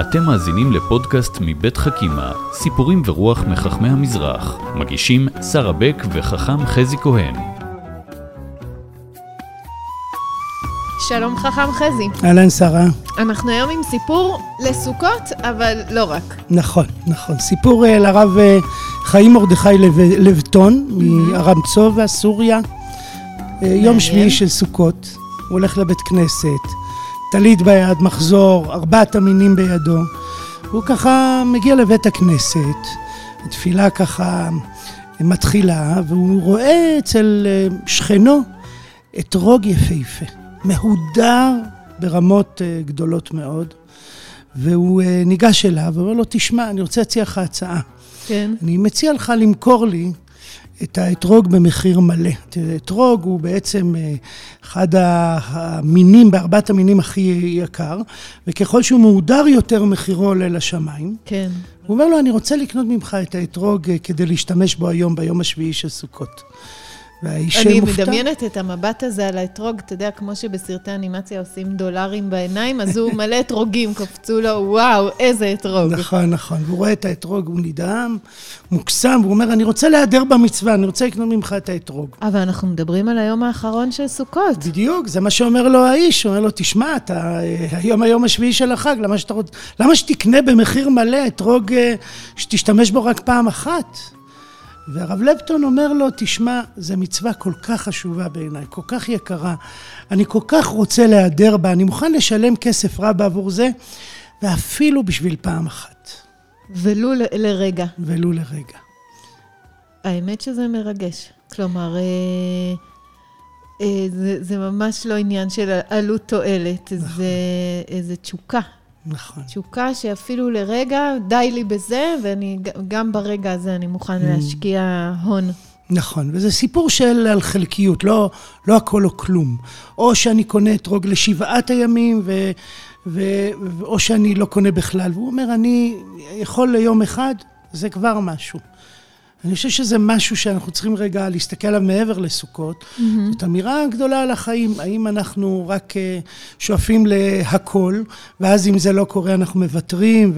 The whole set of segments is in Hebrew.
אתם מאזינים לפודקאסט מבית חכימה, סיפורים ורוח מחכמי המזרח. מגישים שרה בק וחכם חזי כהן. שלום חכם חזי. אהלן שרה. אנחנו היום עם סיפור לסוכות, אבל לא רק. נכון, נכון. סיפור uh, לרב uh, חיים מרדכי לב, לבטון, מארמצו והסוריה. Uh, יום שביעי של סוכות, הוא הולך לבית כנסת, טלית ביד, מחזור, ארבעת המינים בידו. הוא ככה מגיע לבית הכנסת, התפילה ככה מתחילה, והוא רואה אצל שכנו אתרוג יפהפה. מהודר ברמות גדולות מאוד, והוא ניגש אליו ואומר לו, תשמע, אני רוצה להציע לך הצעה. כן. אני מציע לך למכור לי את האתרוג במחיר מלא. אתרוג הוא בעצם אחד המינים, בארבעת המינים הכי יקר, וככל שהוא מהודר יותר, מחירו עולה לשמיים. כן. הוא אומר לו, אני רוצה לקנות ממך את האתרוג כדי להשתמש בו היום, ביום השביעי של סוכות. והאיש אני מופתע. מדמיינת את המבט הזה על האתרוג, אתה יודע, כמו שבסרטי אנימציה עושים דולרים בעיניים, אז הוא מלא אתרוגים, קפצו לו, וואו, איזה אתרוג. נכון, נכון. והוא רואה את האתרוג, הוא נדהם, מוקסם, והוא אומר, אני רוצה להיעדר במצווה, אני רוצה לקנות ממך את האתרוג. אבל אנחנו מדברים על היום האחרון של סוכות. בדיוק, זה מה שאומר לו האיש, הוא אומר לו, תשמע, אתה, היום היום השביעי של החג, למה, שאתה, למה שתקנה במחיר מלא אתרוג שתשתמש בו רק פעם אחת? והרב לבטון אומר לו, תשמע, זו מצווה כל כך חשובה בעיניי, כל כך יקרה, אני כל כך רוצה להיעדר בה, אני מוכן לשלם כסף רב בעבור זה, ואפילו בשביל פעם אחת. ולו ל- לרגע. ולו לרגע. האמת שזה מרגש. כלומר, אה, אה, זה, זה ממש לא עניין של עלות תועלת, נכון. זה איזה תשוקה. נכון. תשוקה שאפילו לרגע, די לי בזה, ואני גם ברגע הזה אני מוכן mm. להשקיע הון. נכון, וזה סיפור של על חלקיות, לא, לא הכל או כלום. או שאני קונה אתרוג לשבעת הימים, ו, ו, או שאני לא קונה בכלל. והוא אומר, אני יכול ליום אחד, זה כבר משהו. אני חושב שזה משהו שאנחנו צריכים רגע להסתכל עליו מעבר לסוכות. Mm-hmm. זאת אמירה גדולה על החיים. האם אנחנו רק שואפים להכל, ואז אם זה לא קורה אנחנו מוותרים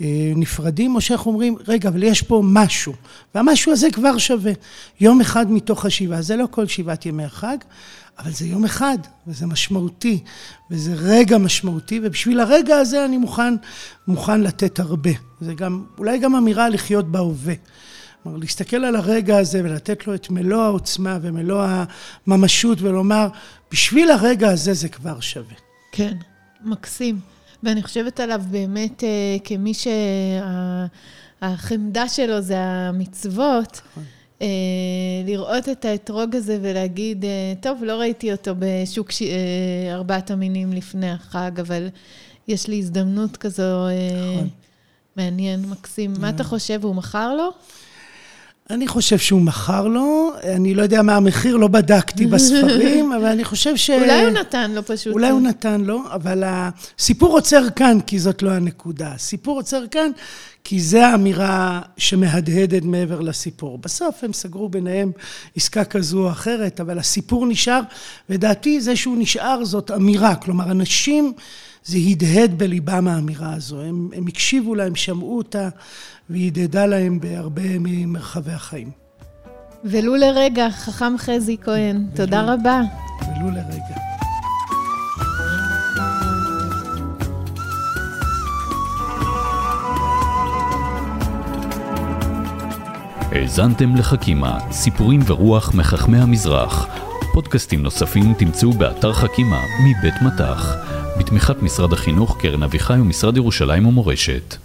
ונפרדים, או שאנחנו אומרים, רגע, אבל יש פה משהו, והמשהו הזה כבר שווה. יום אחד מתוך השבעה, זה לא כל שבעת ימי החג, אבל זה יום אחד, וזה משמעותי, וזה רגע משמעותי, ובשביל הרגע הזה אני מוכן, מוכן לתת הרבה. זה גם, אולי גם אמירה לחיות בהווה. כלומר, להסתכל על הרגע הזה ולתת לו את מלוא העוצמה ומלוא הממשות ולומר, בשביל הרגע הזה זה כבר שווה. כן, מקסים. ואני חושבת עליו באמת אה, כמי שהחמדה שלו זה המצוות. נכון. אה, לראות את האתרוג הזה ולהגיד, אה, טוב, לא ראיתי אותו בשוק ש... ארבעת המינים לפני החג, אבל יש לי הזדמנות כזו נכון. מעניין, מקסים. מה אתה חושב, הוא מכר לו? אני חושב שהוא מכר לו, אני לא יודע מה המחיר, לא בדקתי בספרים, אבל אני חושב ש... אולי הוא נתן לו פשוט. אולי הוא נתן לו, אבל הסיפור עוצר כאן, כי זאת לא הנקודה. הסיפור עוצר כאן, כי זו האמירה שמהדהדת מעבר לסיפור. בסוף הם סגרו ביניהם עסקה כזו או אחרת, אבל הסיפור נשאר, ודעתי זה שהוא נשאר זאת אמירה. כלומר, אנשים, זה הדהד בליבם האמירה הזו. הם, הם הקשיבו לה, הם שמעו אותה. והיא הדהדה להם בהרבה ממרחבי החיים. ולו לרגע, חכם חזי כהן, ולו, תודה רבה. ולו לרגע. האזנתם לחכימה, סיפורים ורוח מחכמי המזרח. פודקאסטים נוספים תמצאו באתר חכימה מבית מטח, בתמיכת משרד החינוך, קרן אביחי ומשרד ירושלים ומורשת.